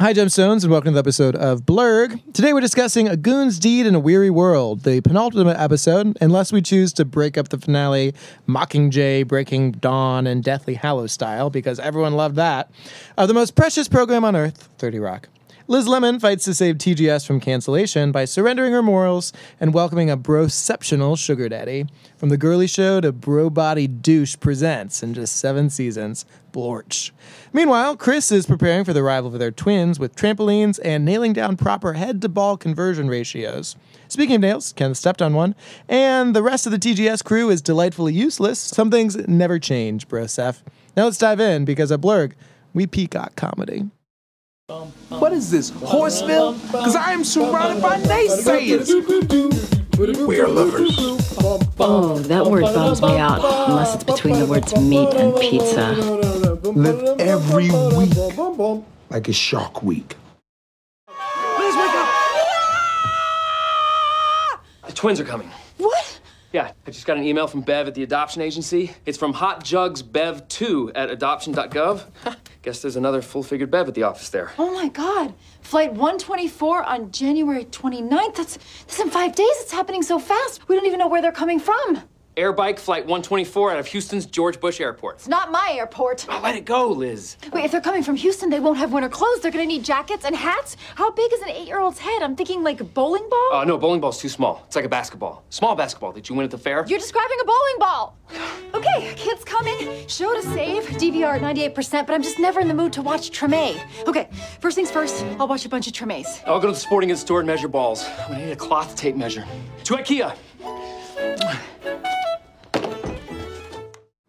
Hi, Gemstones, and welcome to the episode of Blerg. Today we're discussing A Goon's Deed in a Weary World, the penultimate episode, unless we choose to break up the finale Mockingjay, Breaking Dawn, and Deathly Hallows style, because everyone loved that, of the most precious program on earth, 30 Rock. Liz Lemon fights to save TGS from cancellation by surrendering her morals and welcoming a broceptional sugar daddy. From the girly show to bro body douche presents in just seven seasons, Blorch. Meanwhile, Criss is preparing for the arrival of their twins with trampolines and nailing down proper head to ball conversion ratios. Speaking of nails, Ken stepped on one, and the rest of the TGS crew is delightfully useless. Some things never change, Broseph. Now let's dive in because at Blerg, we peacock comedy. What is this, Horseville? Because I am surrounded by naysayers. We are lovers. Oh, that word bums me out, unless it's between the words meat and pizza. Live every week like a shark week. Liz, wake up! The twins are coming. Yeah, I just got an email from Bev at the adoption agency. It's from Hot Jugs Bev 2 at adoption.gov. Guess there's another full figured Bev at the office there. Oh my God. Flight 124 on January 29th. That's, that's in five days. It's happening so fast. We don't even know where they're coming from. Airbike Flight 124 out of Houston's George Bush Airport. It's not my airport. Oh, let it go, Liz. Wait, if they're coming from Houston, they won't have winter clothes. They're gonna need jackets and hats. How big is an eight year old's head? I'm thinking like a bowling ball? Oh, no, bowling ball's too small. It's like a basketball. Small basketball that you win at the fair. You're describing a bowling ball. Okay, kids coming. Show to save. DVR at 98%, but I'm just never in the mood to watch Treme. Okay, first things first, I'll watch a bunch of Tremes. I'll go to the sporting goods store and measure balls. I'm going to need a cloth tape measure. To IKEA.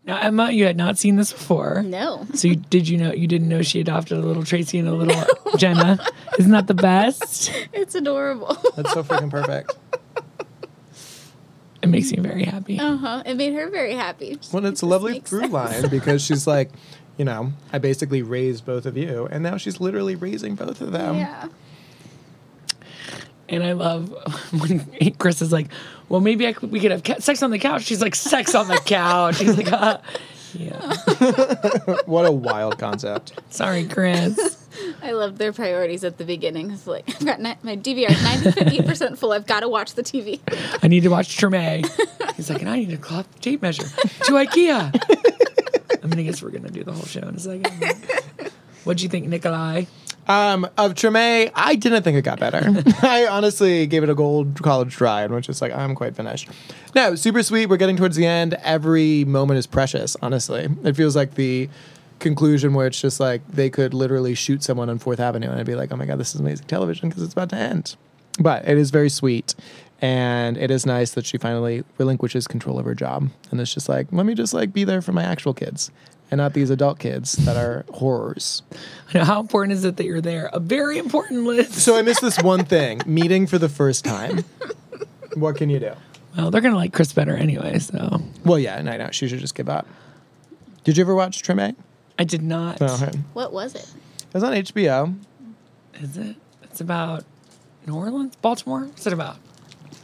Now, Emma, you had not seen this before. No. So you, did you know you didn't know she adopted a little Tracy and a little Jenna? Isn't that the best? It's adorable. That's so freaking perfect. It makes me very happy. Uh huh. It made her very happy. Well, it's a lovely makes through sense. line because she's like, you know, I basically raised both of you, and now she's literally raising both of them. Yeah. And I love when Criss is like, "Well, maybe I could, we could have ca- sex on the couch." She's like, "Sex on the couch." She's like, uh, "Yeah, What a wild concept. sorry, Criss." I love their priorities at the beginning. It's like, I've got ni- my DVR is 90 percent full. I've got to watch the TV. I need to watch Treme. He's like, "And I need a cloth tape measure to IKEA." I mean, I guess we're gonna do the whole show in a second. What'd you think, Nikolai? Um, of Treme, I didn't think it got better. I honestly gave it a gold college try, and was just like, I'm quite finished. No, super sweet. We're getting towards the end. Every moment is precious. Honestly, it feels like the conclusion where it's just like they could literally shoot someone on Fourth Avenue, and I'd be like, oh my god, this is amazing television because it's about to end. But it is very sweet. And it is nice that she finally relinquishes control of her job. And it's just like, let me just like be there for my actual kids and not these adult kids that are horrors. I know, How important is it that you're there? A very important list. So I missed this one thing meeting for the first time. What can you do? Well, they're gonna like Criss better anyway. So Well, yeah, and I know she should just give up. Did you ever watch Treme? I did not. No, okay. What was it? it? was on HBO. Is it? It's about New Orleans, Baltimore. What's it about?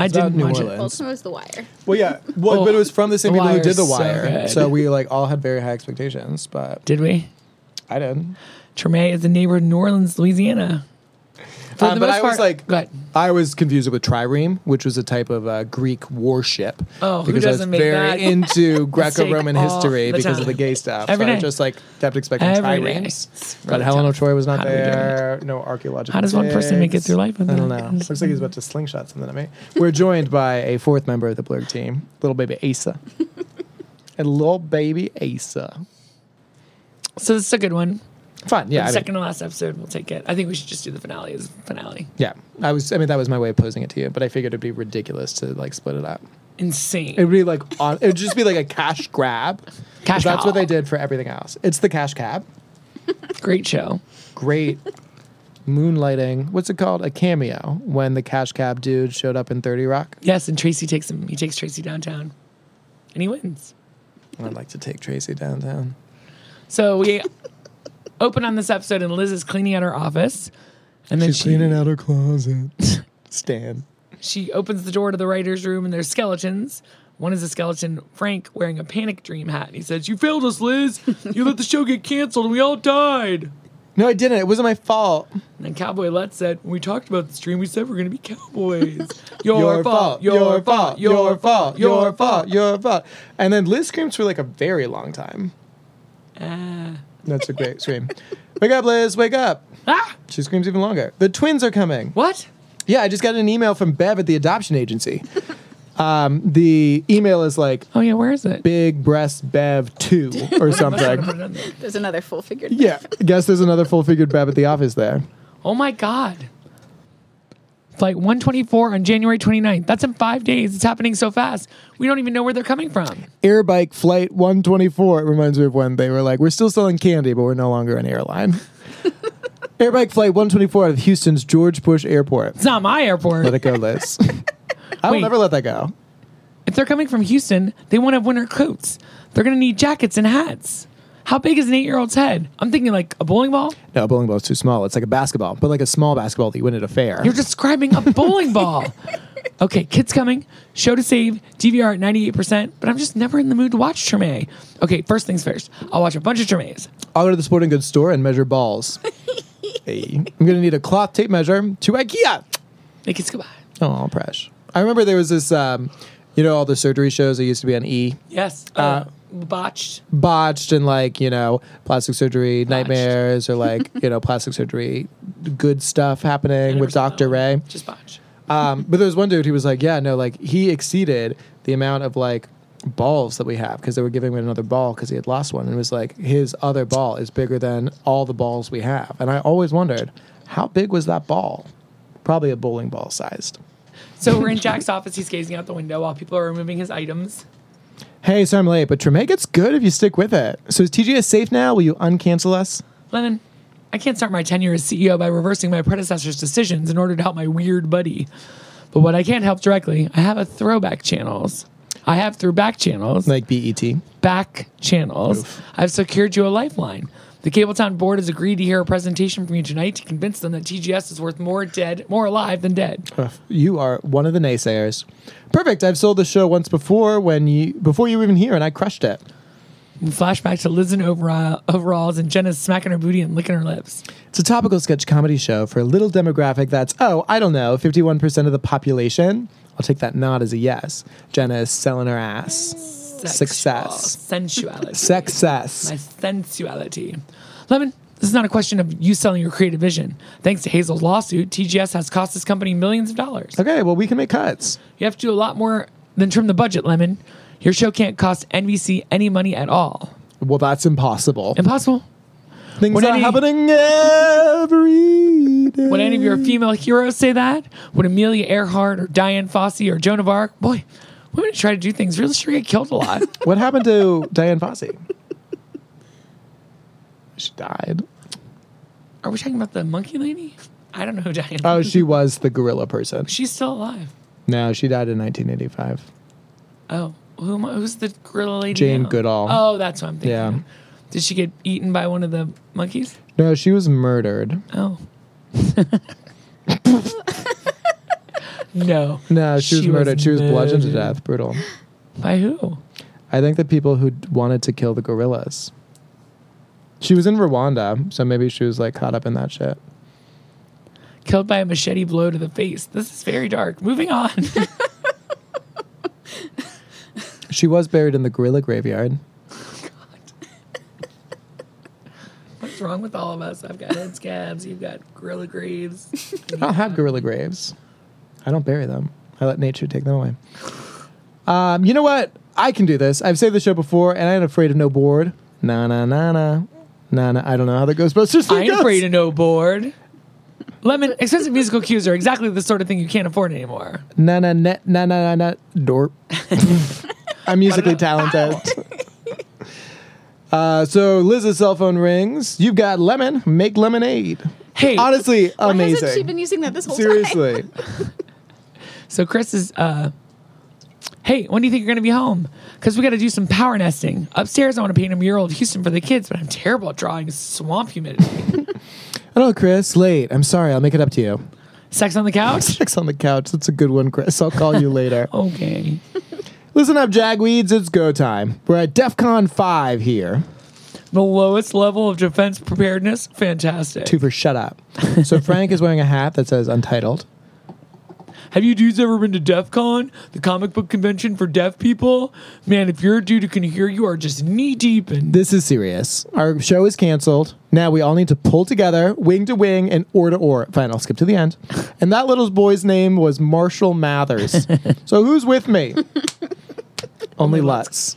I about didn't New watch Orleans. Baltimore was The Wire. Well, yeah, well, Oh, but it was from the same The people who did Wire's The so Wire, so, good. we like all had very high expectations. But. Did we? I didn't. Treme is a neighbor in New Orleans, Louisiana. For Um, the but most I was part- like, Go ahead. I was confused with trireme, which was a type of uh, Greek warship. Oh, who because I was make very that into Greco-Roman history because of the gay stuff. Every so I just like kept expecting Every triremes. But Helen of Troy was not How do we do it? there. No archaeological. How does one person make it through life I don't know. Looks like he's about to slingshot something at me. We're joined by a fourth member of the Blerg team, little baby Asa. and little baby Asa. So this is a good one. Fun, yeah. the I mean, second to last episode, we'll take it. I think we should just do the finale as finale. yeah. I was. I mean, that was my way of posing it to you, but I figured it'd be ridiculous to like split it up. Insane. It would be like on. It would just be like a cash grab. Cash That's what cow. they did for everything else. It's the cash cab. Great show. Great moonlighting. What's it called? A cameo when the cash cab dude showed up in Thirty Rock. Yes, and Tracy takes him. He takes Tracy downtown, and he wins. I'd like to take Tracy downtown. So we open on this episode, and Liz is cleaning out her office, and then She's she cleaning out her closet. Stan. she opens the door to the writer's room, and there's skeletons. One is a skeleton, Frank, wearing a panic dream hat. And he says, "You failed us, Liz. You let the show get canceled, and we all died." No, I didn't. It wasn't my fault. And then Cowboy Let said, when we talked about the stream, we said we're going to be cowboys. Your, fault, your fault, your fault, your fault. your fault. And then Liz screams for like a very long time. Ah. That's a great scream. Wake up, Liz. Wake up. Ah! She screams even longer. The twins are coming. What? Yeah, I just got an email from Bev at the adoption agency. Um, the email is like Oh, yeah, where is it? big breast Bev 2 or something. There's another full figured. yeah, I guess there's another full figured Bev at the office there. Oh, my God. Flight 124 on January 29th. That's in five days. It's happening so fast. We don't even know where they're coming from. Airbike Flight 124. It reminds me of when they were like, we're still selling candy, but we're no longer an airline. Airbike Flight 124 out of Houston's George Bush Airport. It's not my airport. Let it go, Liz. I will Wait. never let that go. If they're coming from Houston, they won't have winter coats. They're going to need jackets and hats. How big is an eight year old's head? I'm thinking like a bowling ball. No, a bowling ball's too small. It's like a basketball, but like a small basketball that you win at a fair. You're describing a bowling ball. Okay, kids coming. Show to save. DVR at 98%, but I'm just never in the mood to watch Treme. Okay, first things first. I'll watch a bunch of Tremes. I'll go to the sporting goods store and measure balls. hey. I'm going to need a cloth tape measure to IKEA. Make kids go by. Oh, fresh. I remember there was this, um, you know, all the surgery shows that used to be on E. Yes. Uh, botched. botched and like you know plastic surgery nightmares or like you know plastic surgery good stuff happening with Dr. that Ray. Just botched. Um, but there was one dude he was like, yeah, no, like he exceeded the amount of like balls that we have because they were giving him another ball because he had lost one and it was like his other ball is bigger than all the balls we have and I always wondered how big was that ball? Probably a bowling ball sized. So we're in Jack's office. He's gazing out the window while people are removing his items. Hey, so I'm late, but Treme gets good if you stick with it. So is TGS safe now? Will you uncancel us? Lemon, I can't start my tenure as CEO by reversing my predecessor's decisions in order to help my weird buddy. But what I can't help directly, I have a throwback channels. I have through back channels, Like E BET. back channels. I've secured you a lifeline. The Cabletown board has agreed to hear a presentation from you tonight to convince them that TGS is worth more dead, more alive than dead. Ugh, You are one of the naysayers. Perfect. I've sold the show once before when you before you were even here, and I crushed it. Flashback to Liz in overall, overalls and Jenna smacking her booty and licking her lips. It's a topical sketch comedy show for a little demographic that's oh I don't know fifty one percent of the population. I'll take that nod as a yes. Jenna is selling her ass. Sexual Success. Sensuality. Success. my sensuality. Lemon, this is not a question of you selling your creative vision. Thanks to Hazel's lawsuit, TGS has cost this company millions of dollars. Okay, well we can make cuts. You have to do a lot more than trim the budget, Lemon. Your show can't cost NBC any money at all. Well, that's impossible. Impossible. Things are any- happening every day. Would any of your female heroes say that? Would Amelia Earhart or Dian Fossey or Joan of Arc? Boy, women who try to do things really sure get killed a lot. What happened to Dian Fossey? She died. Are we talking about the monkey lady? I don't know who Diane. Oh, she was the gorilla person. She's still alive. No, she died in 1985. Oh, who am I, who's the gorilla lady? Jane now? Goodall. Oh, that's what I'm thinking. Yeah. Did she get eaten by one of the monkeys? No, she was murdered. Oh. no. No, she, was murdered. she was bludgeoned to death. Brutal. By who? I think the people who d- wanted to kill the gorillas. She was in Rwanda, so maybe she was like caught up in that shit. Killed by a machete blow to the face. This is very dark. Moving on. She was buried in the gorilla graveyard. What's wrong with all of us? I've got head scabs. You've got gorilla graves. I don't have gorilla graves. I don't bury them. I let nature take them away. Um, you know what? I can do this. I've saved the show before, and I ain't afraid of no board. Na na na na. Na na. I don't know how the Ghostbusters I ain't goes. afraid of no board. Lemon, expensive musical cues are exactly the sort of thing you can't afford anymore. Na na na na na na na. Dorp. I'm musically talented. Uh, so Liz's cell phone rings. You've got lemon. Make lemonade. Hey, Honestly, Why amazing. hasn't she been using that this whole time? Seriously. So Criss is, uh, hey, when do you think you're going to be home? Because we got to do some power nesting. Upstairs, I want to paint a mural of Houston for the kids, but I'm terrible at drawing swamp humidity. Hello, Criss. Late. I'm sorry. I'll make it up to you. Sex on the couch? Sex on the couch. That's a good one, Criss. I'll call you later. Okay. Listen up, Jagweeds. It's go time. We're at DEF CON 5 here. The lowest level of defense preparedness. Fantastic. Two for shut up. So Frank is wearing a hat that says Untitled. Have you dudes ever been to DEF CON, the comic book convention for deaf people? Man, if you're a dude who can hear, you are just knee deep in. This is serious. Our show is canceled. Now we all need to pull together, wing to wing, and oar to oar. Fine, I'll skip to the end. And that little boy's name was Marshall Mathers. so who's with me? Only Lutz.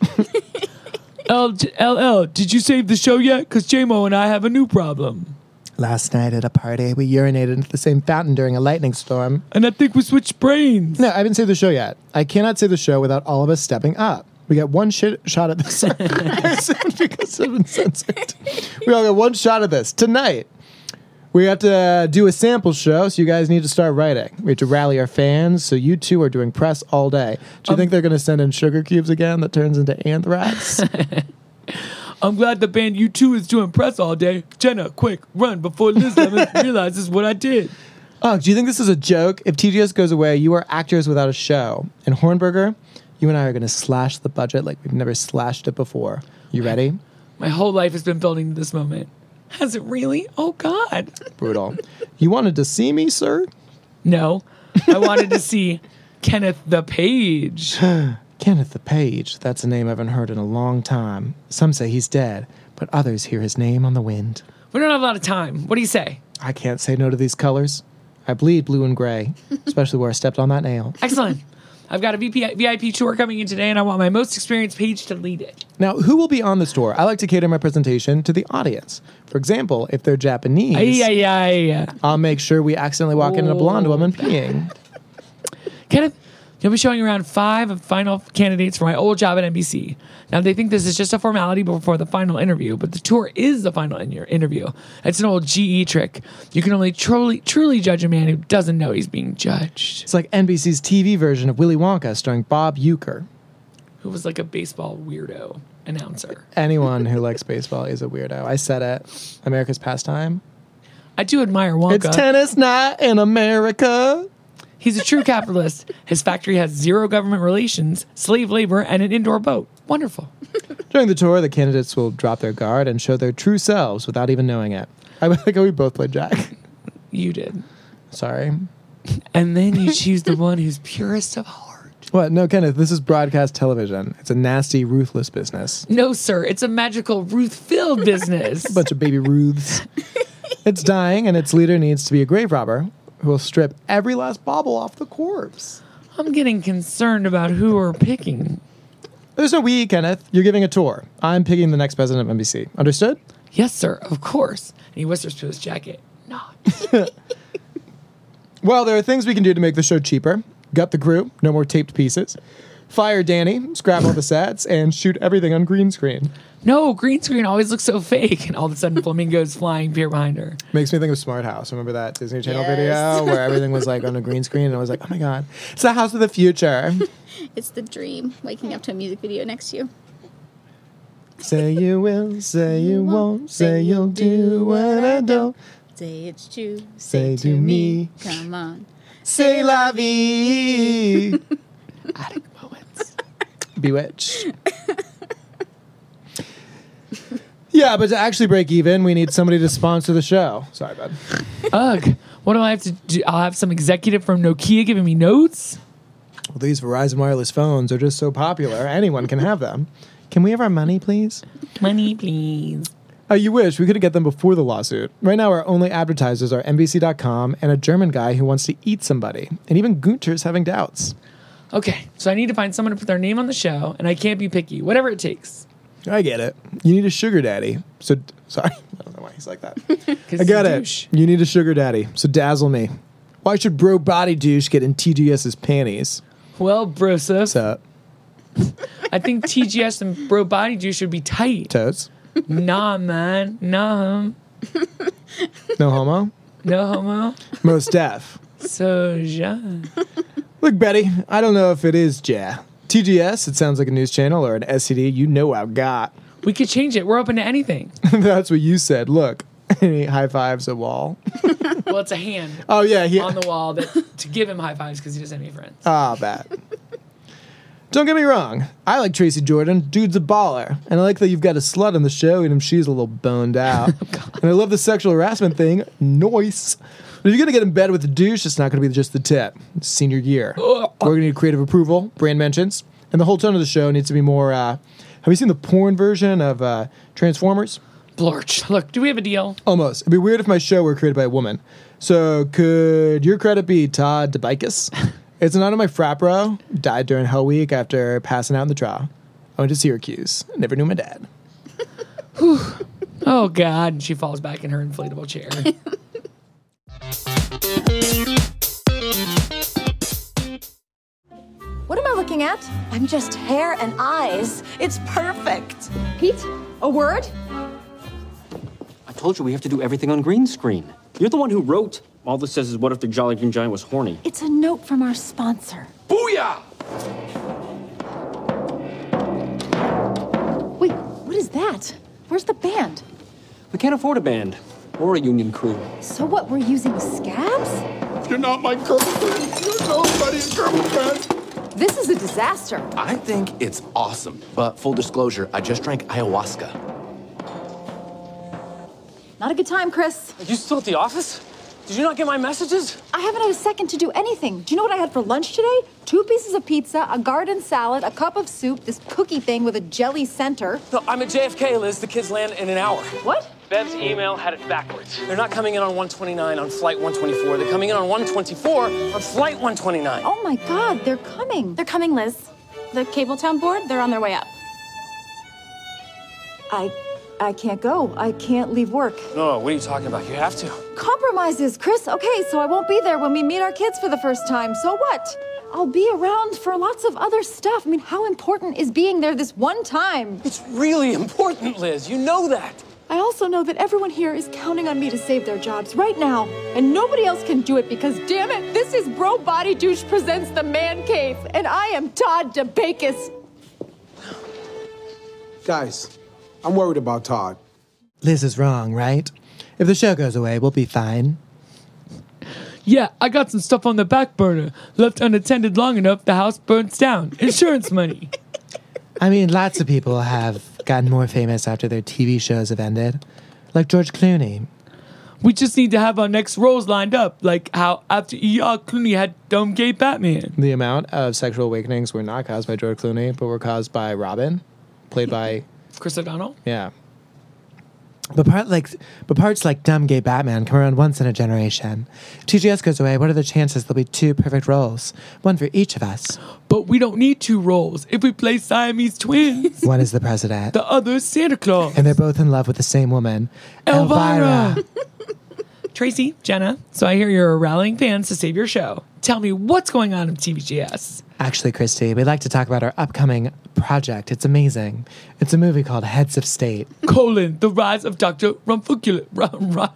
L- LL, did you save the show yet? Because JMO and I have a new problem. Last night at a party, we urinated into the same fountain during a lightning storm. And I think we switched brains. No, I haven't saved the show yet. I cannot save the show without all of us stepping up. We got one shit shot at this. Because I've been censored. We all got one shot at this tonight. We have to do a sample show, so you guys need to start writing. We have to rally our fans, so you two are doing press all day. Do you um, think they're going to send in sugar cubes again that turns into anthrax? I'm glad the band U2 is doing press all day. Jenna, quick, run before Liz Lemon realizes what I did. oh, do you think this is a joke? If TGS goes away, you are actors without a show. And Hornberger, you and I are going to slash the budget like we've never slashed it before. You ready? My whole life has been building to this moment. Has it really? Oh, God. Brutal. You wanted to see me, sir? No, I wanted to see Kenneth the Page. Kenneth the Page. That's a name I haven't heard in a long time. Some say he's dead, but others hear his name on the wind. We don't have a lot of time. What do you say? I can't say no to these colors. I bleed blue and gray, especially where I stepped on that nail. Excellent. I've got a VP, VIP tour coming in today, and I want my most experienced page to lead it. Now, who will be on this tour? I like to cater my presentation to the audience. For example, if they're Japanese, Ay, ay, ay. I'll make sure we accidentally walk in a blonde woman peeing. Kenneth, you'll be showing around five of final candidates for my old job at NBC. Now, they think this is just a formality before the final interview, but the tour is the final in- interview. It's an old GE trick. You can only truly, truly judge a man who doesn't know he's being judged. It's like NBC's TV version of Willy Wonka starring Bob Uecker. Who was like a baseball weirdo announcer. Anyone who likes baseball is a weirdo. I said it. America's pastime. I do admire Wonka. It's tennis night in America. He's a true capitalist. His factory has zero government relations, slave labor, and an indoor boat. Wonderful. During the tour, the candidates will drop their guard and show their true selves without even knowing it. I like how we both played Jack. You did. Sorry. And then you choose the one who's purest of heart. What? No, Kenneth, this is broadcast television. It's a nasty, ruthless business. No, sir. It's a magical Ruth filled business. A bunch of baby Ruths. it's dying, and its leader needs to be a grave robber who will strip every last bauble off the corpse. I'm getting concerned about who we're picking. There's no we, Kenneth. You're giving a tour. I'm picking the next president of NBC. Understood? Yes, sir. Of course. And he whispers to his jacket. Not. Well, there are things we can do to make the show cheaper. Gut the crew, no more taped pieces. Fire Danny, scrap all the sets, and shoot everything on green screen. No, green screen always looks so fake. And all of a sudden, flamingos flying appear behind her. Makes me think of Smart House. Remember that Disney Channel Yes. video where everything was like on a green screen, and I was like, oh my god, it's the house of the future. It's the dream, waking up to a music video next to you. say you will, say you won't, say you'll do what I don't. Say it's true. Say to me. Come on. Say la vie. Attic moments. Bewitched. yeah, but to actually break even, we need somebody to sponsor the show. Sorry, bud. Ugh. What do I have to do? I'll have some executive from Nokia giving me notes? Well, these Verizon wireless phones are just so popular, anyone can have them. Can we have our money, please? Money, please. Oh, you wish we could have get them before the lawsuit. Right now, our only advertisers are NBC.com and a German guy who wants to eat somebody. And even Gunter's having doubts. Okay, so I need to find someone to put their name on the show, and I can't be picky. Whatever it takes. I get it. You need a sugar daddy. So, sorry. I don't know why he's like that. I got it. You need a sugar daddy. So, dazzle me. Why should bro body douche get in TGS's panties? Well, Broseph, What's up, I think TGS and Bro Body douche should be tight. toes? nah, man. Nah. No homo? No homo. Most deaf. So, yeah. Look, Betty, I don't know if it is Ja. TGS, it sounds like a news channel, or an SCD, you know I've got. We could change it. We're open to anything. That's what you said. Look. And he high fives a wall. Well, it's a hand Oh, yeah. He, on the wall that to give him high fives because he doesn't have any friends. Ah, bad. Don't get me wrong. I like Tracy Jordan. Dude's a baller. And I like that you've got a slut on the show and she's a little boned out. and I love the sexual harassment thing. Noise. But if you're going to get in bed with the douche, it's not going to be just the tip. It's senior year. We're going to need creative approval, brand mentions. And the whole tone of the show needs to be more. Uh, have you seen the porn version of uh, Transformers? Blorch. Look, do we have a deal? Almost. It'd be weird if my show were created by a woman. So could your credit be Todd DeBakis? it's an honor my frat bro died during Hell Week after passing out in the trial. I went to Syracuse. Never knew my dad. Oh God! And she falls back in her inflatable chair. am I'm just hair and eyes. It's perfect. Pete, a word? I told you we have to do everything on green screen. You're the one who wrote. All this says is, what if the Jolly Green Giant was horny? It's a note from our sponsor. Booyah! Wait, what is that? Where's the band? We can't afford a band or a union crew. So what, we're using scabs? You're not my girlfriend. You're nobody's girlfriend. This is a disaster. I think it's awesome. But full disclosure, I just drank ayahuasca. Not a good time, Criss. Are you still at the office? Did you not get my messages? I haven't had a second to do anything. Do you know what I had for lunch today? Two pieces of pizza, a garden salad, a cup of soup, this cookie thing with a jelly center. No, I'm at JFK, Liz. The kids land in an hour. What? Bev's email had it backwards. They're not coming in on 129 on flight 124. They're coming in on 124 on flight 129. Oh my god, they're coming. They're coming, Liz. The Cabletown board, they're on their way up. I I can't go. I can't leave work. No, what are you talking about? You have to. Compromises, Criss. Okay, so I won't be there when we meet our kids for the first time. So what? I'll be around for lots of other stuff. I mean, how important is being there this one time? It's really important, Liz. You know that. I also know that everyone here is counting on me to save their jobs right now, and nobody else can do it because, damn it, this is Bro Body Douche presents the Man Cave, and I am Todd DeBakis. Guys, I'm worried about Todd. Liz is wrong, right? If the show goes away, we'll be fine. yeah, I got some stuff on the back burner. Left unattended long enough, the house burns down. Insurance money. I mean, lots of people have gotten more famous after their TV shows have ended, like George Clooney. We just need to have our next roles lined up, like how after E.R. Clooney had dumb gay Batman. The amount of sexual awakenings were not caused by George Clooney, but were caused by Robin, played by Chris O'Donnell. yeah. But part like, but parts like dumb gay Batman come around once in a generation. TGS goes away. What are the chances there'll be two perfect roles, one for each of us? But we don't need two roles. If we play Siamese twins, One is the president, the other is Santa Claus. and they're both in love with the same woman, Elvira. Tracy, Jenna, so I hear you're rallying fans to save your show. Tell me what's going on in TVGS. Actually, Christy, we'd like to talk about our upcoming project. It's amazing. It's a movie called Heads of State. Colon, the rise of Dr. Rumfuculus. Ron, Ron,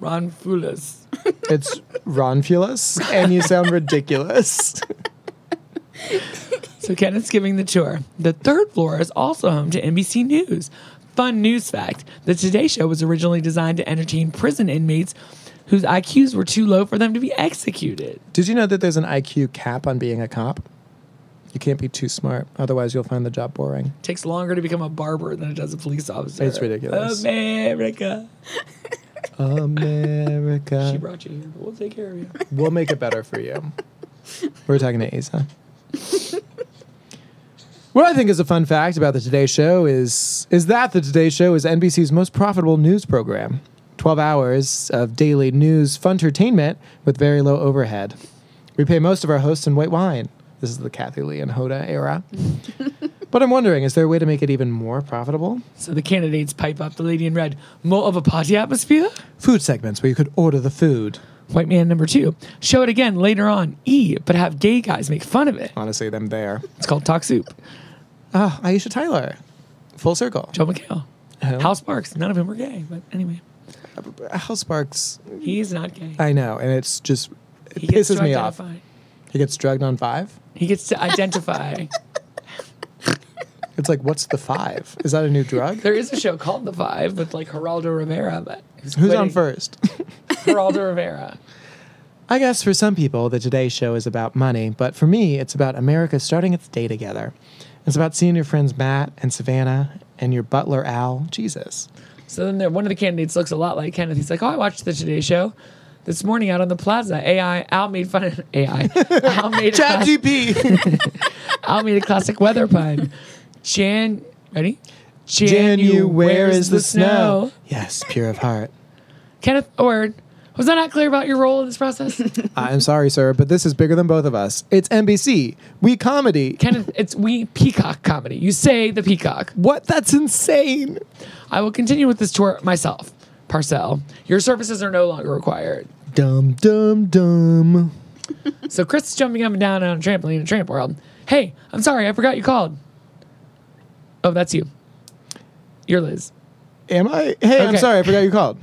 Ronfulus. It's Ronfulous, and you sound ridiculous. So Kenneth's giving the tour. The third floor is also home to NBC News. Fun news fact the Today Show was originally designed to entertain prison inmates whose IQs were too low for them to be executed. Did you know that there's an IQ cap on being a cop? You can't be too smart, otherwise you'll find the job boring. It takes longer to become a barber than it does a police officer. It's ridiculous. America. America. she brought you here, but we'll take care of you. We'll make it better for you. We're talking to Asa. What I think is a fun fact about the Today Show is is that the Today Show is NBC's most profitable news program. 12 hours of daily news fun entertainment with very low overhead. We pay most of our hosts in white wine. This is the Kathie Lee and Hoda era. but I'm wondering, is there a way to make it even more profitable? So the candidates pipe up the lady in red. More of a party atmosphere? Food segments where you could order the food. White man number two. Show it again later on. E, but have gay guys make fun of it. Honestly, them there. It's called Talk Soup. Ah, oh, Aisha Tyler. Full circle. Joel McHale. Who? Hal Sparks. None of them were gay, but anyway, Hal Sparks. he's not gay. I know, and it's just it He pisses me off. identify. He gets drugged on five. He gets to identify. It's like, what's the five? Is that a new drug? there is a show called The Five with like Geraldo Rivera, but Who's on first? Geraldo Rivera. I guess for some people, the Today Show is about money, but for me, it's about America starting its day together. It's about seeing your friends Matt and Savannah and your butler Al. Jesus. So then there, one of the candidates looks a lot like Kenneth. He's like, "Oh, I watched the Today Show this morning out on the plaza. AI Al made fun of AI. Al made a Chat class- GP. Al made a classic weather pun. Jan, ready? Janu, where is the snow? Yes, pure of heart. Kenneth Ord, was I not clear about your role in this process? I'm sorry, sir, but this is bigger than both of us. It's NBC. We comedy. Kenneth, it's we peacock comedy. You say the peacock. What? That's insane. I will continue with this tour myself. Parcell, your services are no longer required. Dum dum dum. So Criss is jumping up and down on a trampoline in Tramp World. Hey, I'm sorry, I forgot you called. Oh, that's you. You're Liz. Am I? Hey, I'm Okay. sorry, I forgot you called.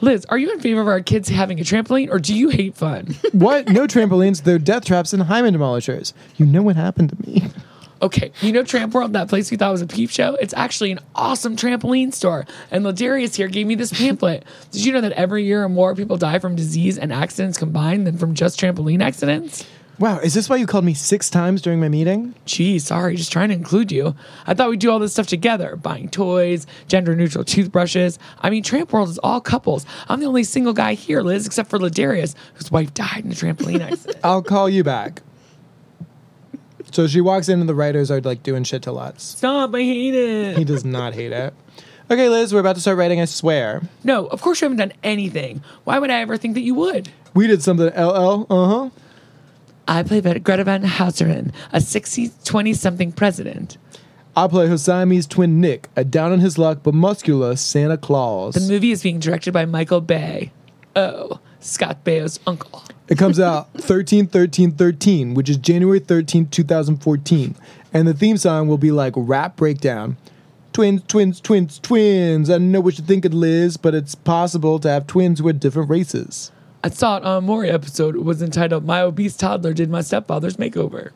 Liz, are you in favor of our kids having a trampoline or do you hate fun? What? No trampolines. They're death traps and hymen demolishers. You know what happened to me. Okay, you know Tramp World, that place we thought was a peep show? It's actually an awesome trampoline store. And Ladarius here gave me this pamphlet. Did you know that every year more people die from disease and accidents combined than from just trampoline accidents? Wow, is this why you called me six times during my meeting? Gee, sorry, just trying to include you. I thought we'd do all this stuff together buying toys, gender neutral toothbrushes. I mean, Tramp World is all couples. I'm the only single guy here, Liz, except for Ladarius, whose wife died in a trampoline accident. I'll call you back. So she walks in and the writers are like doing shit to Lutz. Stop, I hate it. He does not hate it. Okay, Liz, we're about to start writing, I swear. No, of course you haven't done anything. Why would I ever think that you would? We did something, LL. Uh huh. I play Greta Van Houteren, a 60, 20 something president. I play her Siamese twin Nick, a down on his luck but muscular Santa Claus. The movie is being directed by Michael Bay. Oh, Scott Baio's uncle. It comes out 13 13 13, which is January 13, 2014. And the theme song will be like rap breakdown. Twins, twins, twins, twins. I don't know what you think of Liz, but it's possible to have twins who are different races. I saw it on a Maury episode. It was entitled My Obese Toddler Did My Stepfather's Makeover.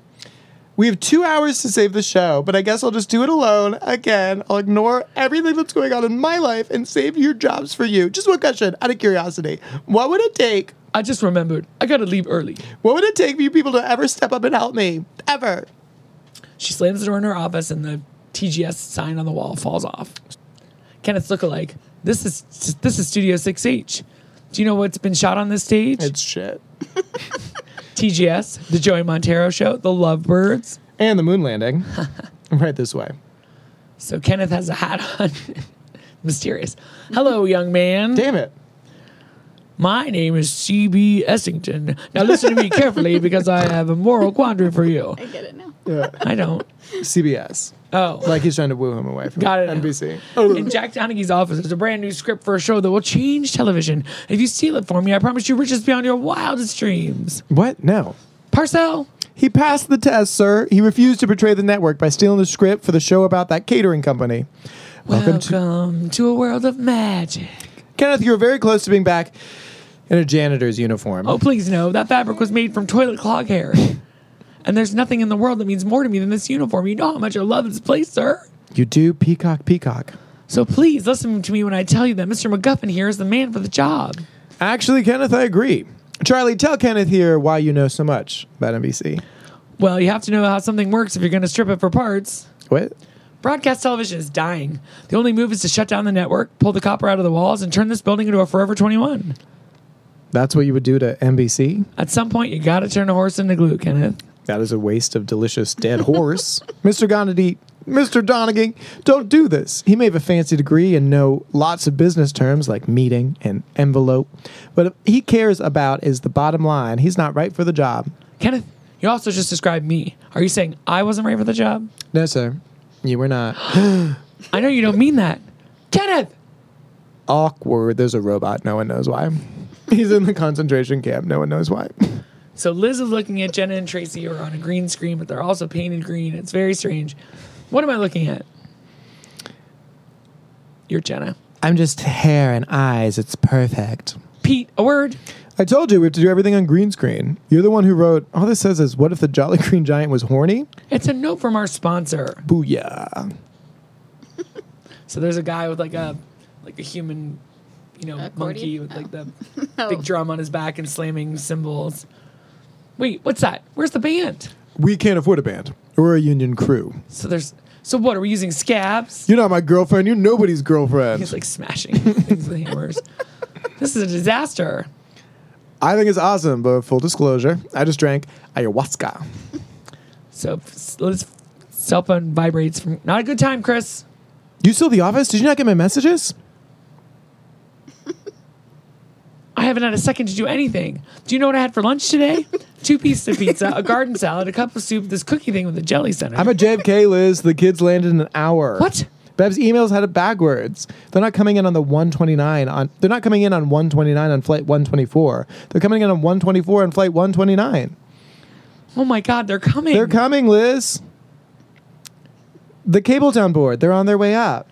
We have two hours to save the show, but I guess I'll just do it alone again. I'll ignore everything that's going on in my life and save your jobs for you. Just one question, out of curiosity. What would it take? I just remembered. I gotta leave early. What would it take for you people to ever step up and help me? Ever. She slams the door in her office and the TGS sign on the wall falls off. Kenneth's lookalike. This is this is Studio 6H. Do you know what's been shot on this stage? It's shit. TGS, the Joey Montero show, the Lovebirds. And the moon landing. right this way. So Kenneth has a hat on. Mysterious. Hello, young man. Damn it. My name is CB Essington. Now listen to me carefully because I have a moral quandary for you. I get it now. Yeah. I don't. CBS. Oh. Like he's trying to woo him away from Got it now. NBC. In Jack Donaghy's office, there's a brand new script for a show that will change television. If you steal it for me, I promise you riches beyond your wildest dreams. What? No. Parcell, He passed the test, sir. He refused to betray the network by stealing the script for the show about that catering company. welcome, Welcome, to to, a world of magic. Kenneth. You're very close to being back in a janitor's uniform. Oh, please no, that fabric was made from toilet clog hair. and there's nothing in the world that means more to me than this uniform. You know how much I love this place, sir. You do, peacock, peacock. So please listen to me when I tell you that Mr. McGuffin here is the man for the job. Actually, Kenneth, I agree. Charlie, tell Kenneth here why you know so much about NBC. Well, you have to know how something works if you're going to strip it for parts. What? Broadcast television is dying. The only move is to shut down the network, pull the copper out of the walls, and turn this building into a Forever 21. That's what you would do to NBC? At some point, you got to turn a horse into glue, Kenneth. That is a waste of delicious dead horse. Mr. Gandhi, Mr. Donaghy, don't do this. He may have a fancy degree and know lots of business terms like meeting and envelope, but if he cares about is the bottom line. He's not right for the job. Kenneth, you also just described me. Are you saying I wasn't right for the job? No, sir. You were not. I know you don't mean that. Kenneth! Awkward. There's a robot. No one knows why. He's in the concentration camp. No one knows why. So Liz is looking at Jenna and Tracy who are on a green screen, but they're also painted green. It's very strange. What am I looking at? You're Jenna. I'm just hair and eyes. It's perfect. Pete, a word. I told you we have to do everything on green screen. You're the one who wrote. All this says is, "What if the Jolly Green Giant was horny?" It's a note from our sponsor. Booyah! So there's a guy with like a like a human you know, Accordion? monkey with like oh. the Oh. big drum on his back and slamming cymbals. Wait, what's that? Where's the band? We can't afford a band. We're a union crew. So there's. So what are we using scabs? You're not my girlfriend. You're nobody's girlfriend. He's like smashing things with hammers. This is a disaster. I think it's awesome, but full disclosure, I just drank ayahuasca. So let's cell phone vibrates from not a good time, Criss. You still at the office? Did you not get my messages? I haven't had a second to do anything. Do you know what I had for lunch today? Two pieces of pizza, a garden salad, a cup of soup, this cookie thing with a jelly center. I'm at JFK, Liz. The kids landed in an hour. What? Bev's emails had it backwards. They're not coming in on the 129 on. They're not coming in on 129 on flight 124. They're coming in on 124 on flight 129. oh my God, they're coming. They're coming, Liz. The Cabletown board. They're on their way up.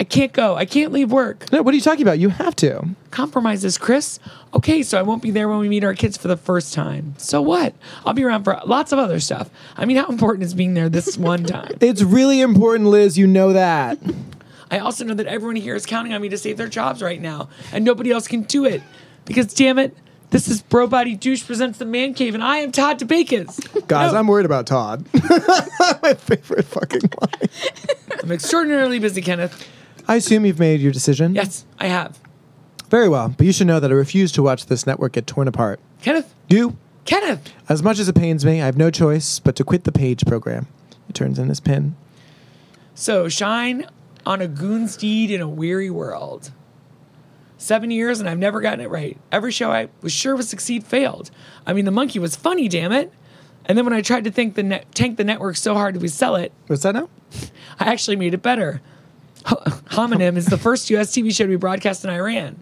I, can't go. I can't leave work. No, what are you talking about? You have to. Compromises, Criss. Okay, so I won't be there when we meet our kids for the first time. So what? I'll be around for lots of other stuff. I mean, how important is being there this one time? It's really important, Liz. You know that. I also know that everyone here is counting on me to save their jobs right now, and nobody else can do it. Because, damn it, this is Bro Body Douche presents the Man Cave, and I am Todd DeBakis. Guys, No, I'm worried about Todd. my favorite fucking line. I'm extraordinarily busy, Kenneth. I assume you've made your decision. Yes, I have. Very well, but you should know that I refuse to watch this network get torn apart. Kenneth, You, Kenneth. as much as it pains me, I have no choice but to quit the page program. He turns in his pin. So, shine on a goon steed in a weary world. Seven years and I've never gotten it right. Every show I was sure would succeed failed. I mean, the monkey was funny, damn it. And then when I tried to think the net, tank the network so hard we sell it, What's that now? I actually made it better. Homonym is the first U.S. TV show to be broadcast in Iran.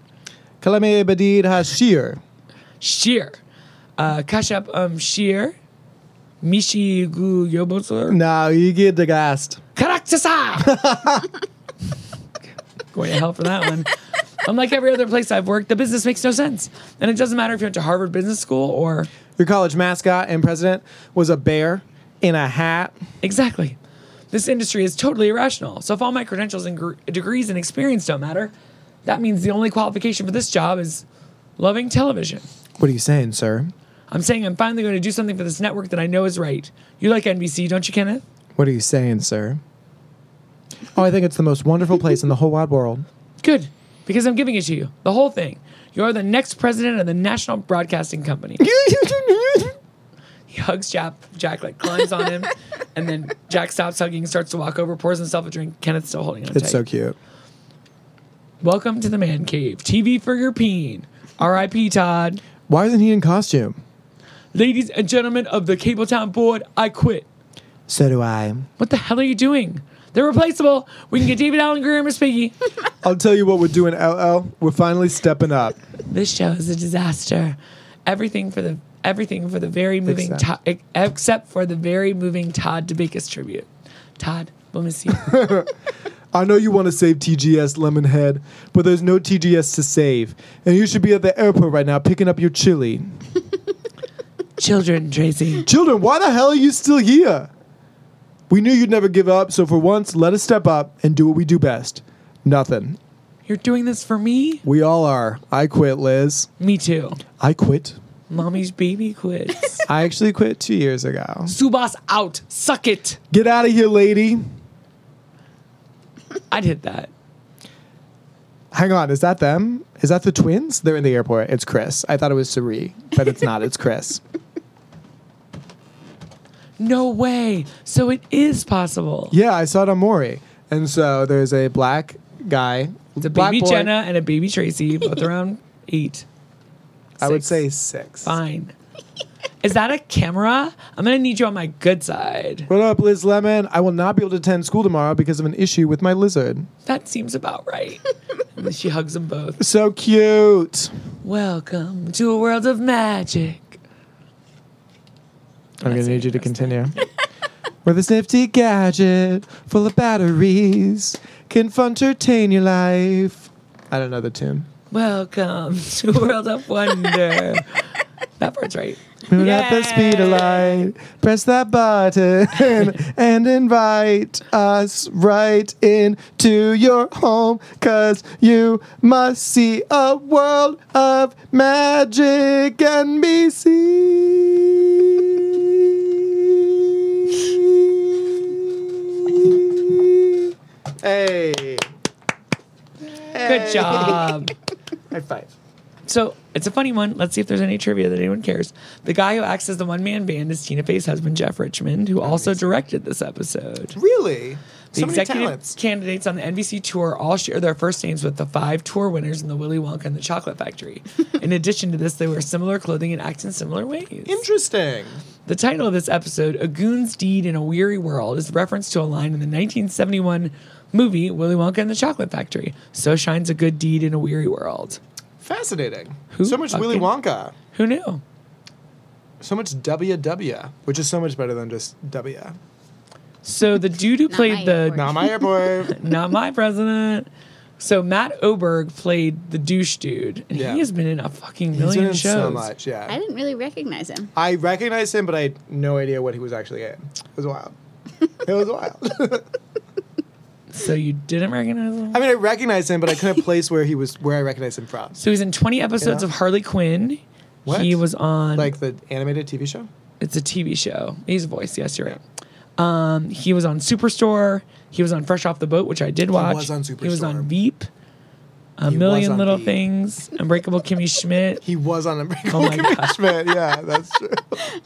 Kalame Badid Hashir. Sheer. Uh, Kashap um, Sheer. Mishi Gu Yobotsur. Now you get the gast. Karaktasa! Going to hell for that one. Unlike every other place I've worked, the business makes no sense. And it doesn't matter if you went to Harvard Business School or. Your college mascot and president was a bear in a hat. Exactly. This industry is totally irrational. So if all my credentials and gr- degrees and experience don't matter, that means the only qualification for this job is loving television. What are you saying, sir? I'm saying I'm finally going to do something for this network that I know is right. You like NBC, don't you, Kenneth? What are you saying, sir? Oh, I think it's the most wonderful place in the whole wide world. Good, because I'm giving it to you. The whole thing. You're the next president of the National Broadcasting Company. he hugs Jack, Jack like climbs on him, and then Jack stops hugging, starts to walk over, pours himself a drink. Kenneth's still holding on It's tight. so cute. Welcome to the man cave. TV for your peen. R.I.P. Todd. Why isn't he in costume? Ladies and gentlemen of the Cabletown board, I quit. So do I. What the hell are you doing? They're replaceable. We can get David Alan Grier and Miss Piggy. I'll tell you what we're doing, LL. We're finally stepping up. This show is a disaster. Everything for the everything for the very moving Except. Todd, except for the very moving Todd DeBakis tribute. Todd, we'll miss you. I know you want to save TGS Lemonhead, but there's no TGS to save. And you should be at the airport right now picking up your chili. Children, Tracy. Children, why the hell are you still here? We knew you'd never give up, so for once, let us step up and do what we do best. Nothing. You're doing this for me? We all are. I quit, Liz. Me too. I quit. Mommy's baby quits. I actually quit two years ago. Subas out. Suck it. Get out of here, lady. I'd hit that. Hang on, is that them? Is that the twins? They're in the airport. It's Criss. I thought it was Sari, but it's not. It's Criss. No way. So it is possible. Yeah, I saw it on Maury. And so there's a black guy. It's a black baby boy. Jenna and a baby Tracy, both around eight. I would say six. Fine. Is that a camera? I'm gonna need you on my good side. What up, Liz Lemon? I will not be able to attend school tomorrow because of an issue with my lizard. That seems about right. and she hugs them both. So cute. Welcome to a world of magic. I'm gonna need you to continue. Where this nifty gadget full of batteries can entertain your life. I don't know the tune. Welcome to world of wonder. that part's right. Moon at the speed of light. Press that button and invite us right into your home. Cause you must see a world of magic NBC. Hey. Good job. High five. So it's a funny one. Let's see if there's any trivia that anyone cares. The guy who acts as the one man band is Tina Fey's husband, Jeff Richmond, who also directed this episode. Really? The So many executive talents. candidates on the NBC tour all share their first names with the five tour winners in the Willy Wonka and the Chocolate Factory. in addition to this, they wear similar clothing and act in similar ways. Interesting. The title of this episode, A Goon's Deed in a Weary World, is a reference to a line in the 1971 movie Willy Wonka and the Chocolate Factory. So shines a good deed in a weary world. Fascinating. Who so much Willy Wonka. Who knew? So much WW, which is so much better than just W. So the dude who played the. Not my airport. not my president. So Matt Oberg played the douche dude, and Yeah. he has been in a fucking He's million been in shows. so much, yeah. I didn't really recognize him. I recognized him, but I had no idea what he was actually in. It was wild. it was wild. So you didn't recognize him? I mean, I recognized him, but I couldn't place where he was, where I recognized him from. So he's in 20 episodes Yeah. of Harley Quinn. What? He was on Like the animated TV show. it's a TV show. He's a voice. Yes, you're right. Um, he was on Superstore. He was on Fresh Off the Boat, which I did watch. He was on Superstore. He was on. Veep. A He million little Veep. things. Unbreakable Kimmy Schmidt. He was on Unbreakable Oh my Kimmy God. Schmidt. Yeah, that's true.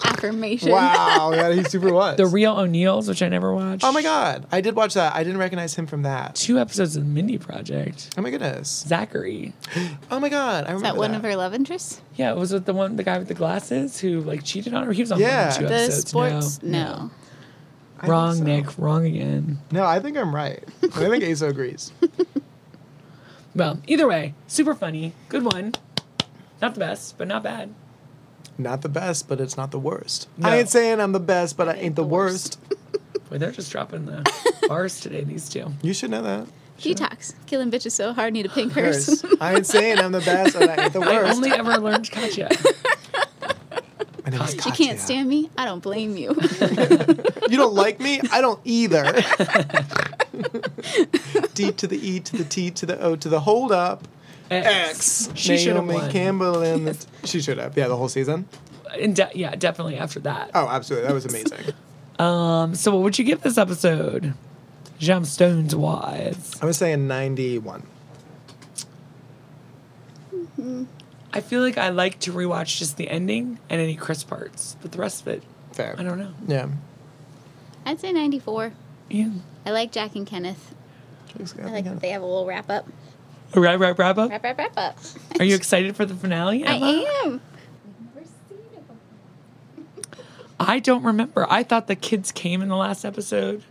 Affirmation. Wow, yeah, he super was. The Real O'Neills, which I never watched. oh my god, I did watch that. I didn't recognize him from that. Two episodes of the Mindy Project. Oh my goodness. Zachary. Oh my god, I Is remember that one that. of her love interests? Yeah, it was with the one, the guy with the glasses who like cheated on her. He was on Yeah. two The episodes. sports? No, No. I wrong, so. Nick. Wrong again. No, I think I'm right. I think Asa agrees. Well, either way, super funny. Good one. Not the best, but not bad. Not the best, but it's not the worst. No. I ain't saying I'm the best, but I ain't the worst. Boy, they're just dropping the bars today. These two. You should know that. Detox. Killing bitches so hard, need a pink purse. I ain't saying I'm the best, but I ain't the worst. I only ever learned Katya. My name is you can't stand me? I don't blame you. You don't like me? I don't either. D to the E to the T to the O to the hold up. X. She should have Naomi won. Campbell and the she should have. Yeah, the whole season. And de- yeah, definitely after that. Oh, absolutely. That was amazing. Um, so what would you give this episode? Gemstones wise. I was saying 91. I feel like I like to rewatch just the ending and any Criss parts, but the rest of it, Fair. I don't know. Yeah. I'd say 94. Yeah. I like Jack and Kenneth. I like that they have a little wrap up. Wrap, wrap, wrap up. Wrap, wrap, wrap up. Are you excited for the finale? Emma? I am. I don't remember. I thought the kids came in the last episode.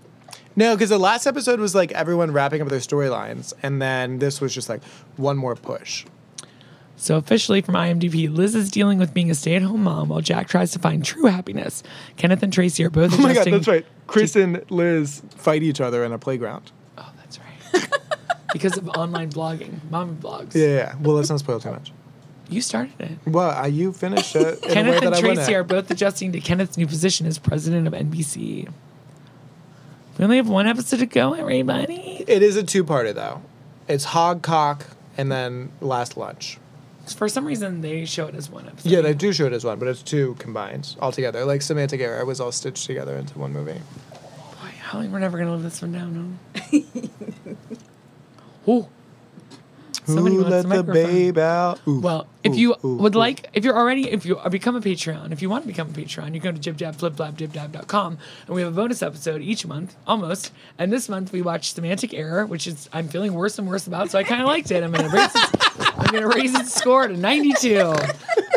No, because the last episode was like everyone wrapping up their storylines, and then this was just like one more push. So officially from IMDb, Liz is dealing with being a stay-at-home mom while Jack tries to find true happiness. Kenneth and Tracy are both Oh my god, that's right. Criss and Liz fight each other in a playground. That's right. because of online blogging, mom blogs. Yeah, yeah, yeah. Well, let's not spoil too much. You started it. Well, uh, you finished it. In a way Kenneth that and I Tracy are both adjusting to Kenneth's new position as president of NBC. We only have one episode to go, everybody. It is a two-parter though. It's Hogcock and then Last Lunch. For some reason, they show it as one episode. Yeah, they do show it as one, but it's two combined altogether. Like Semantic Error was all stitched together into one movie. Boy, Holly, we're never gonna live this one down, huh? Ooh. Somebody Who let the microphone. babe out? Ooh, Well, if ooh, you ooh, would like, if you're already, if you are become a Patreon, if you want to become a Patreon, you go to jibjabflipblabdibdab.com and we have a bonus episode each month, almost. And this month we watched Semantic Error, which is I'm feeling worse and worse about, so I kind of liked it. I'm gonna raise it, I'm gonna raise its score to 92.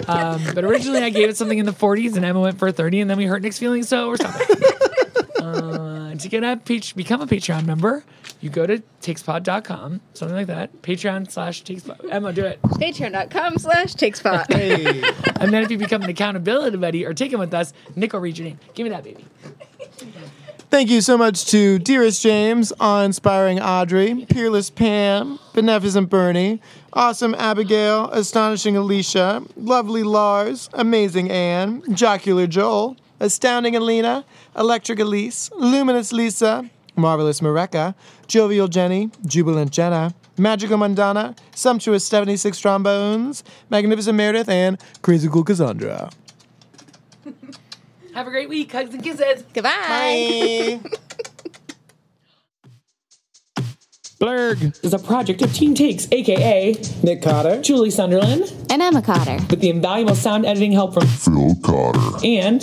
Um, but originally I gave it something in the 40s, and Emma went for 30, and then we hurt Nick's feelings, so we're stopping. To get a page, become a Patreon member, you go to takespod.com, something like that. Patreon slash takespod. Emma, do it. Patreon.com slash take spot. Hey. And then if you become an accountability buddy or take it with us, Nick will read your name. Give me that baby. Thank you so much to Dearest James, Awe Inspiring Audrey, Peerless Pam, Beneficent Bernie, awesome Abigail, astonishing Alicia, lovely Lars, amazing Anne, jocular Joel, astounding Alina, electric Elise, luminous Lisa, marvelous Mareka, jovial Jenny, jubilant Jenna, magical Mandana, sumptuous 76 trombones, magnificent Meredith, and crazy cool Cassandra. Have a great week. Hugs and kisses. Goodbye. Bye. Blerg is a project of Team Takes, aka Nick Cotter. Julie Sunderland, And Emma Cotter. with the invaluable sound editing help from Phil Cotter. and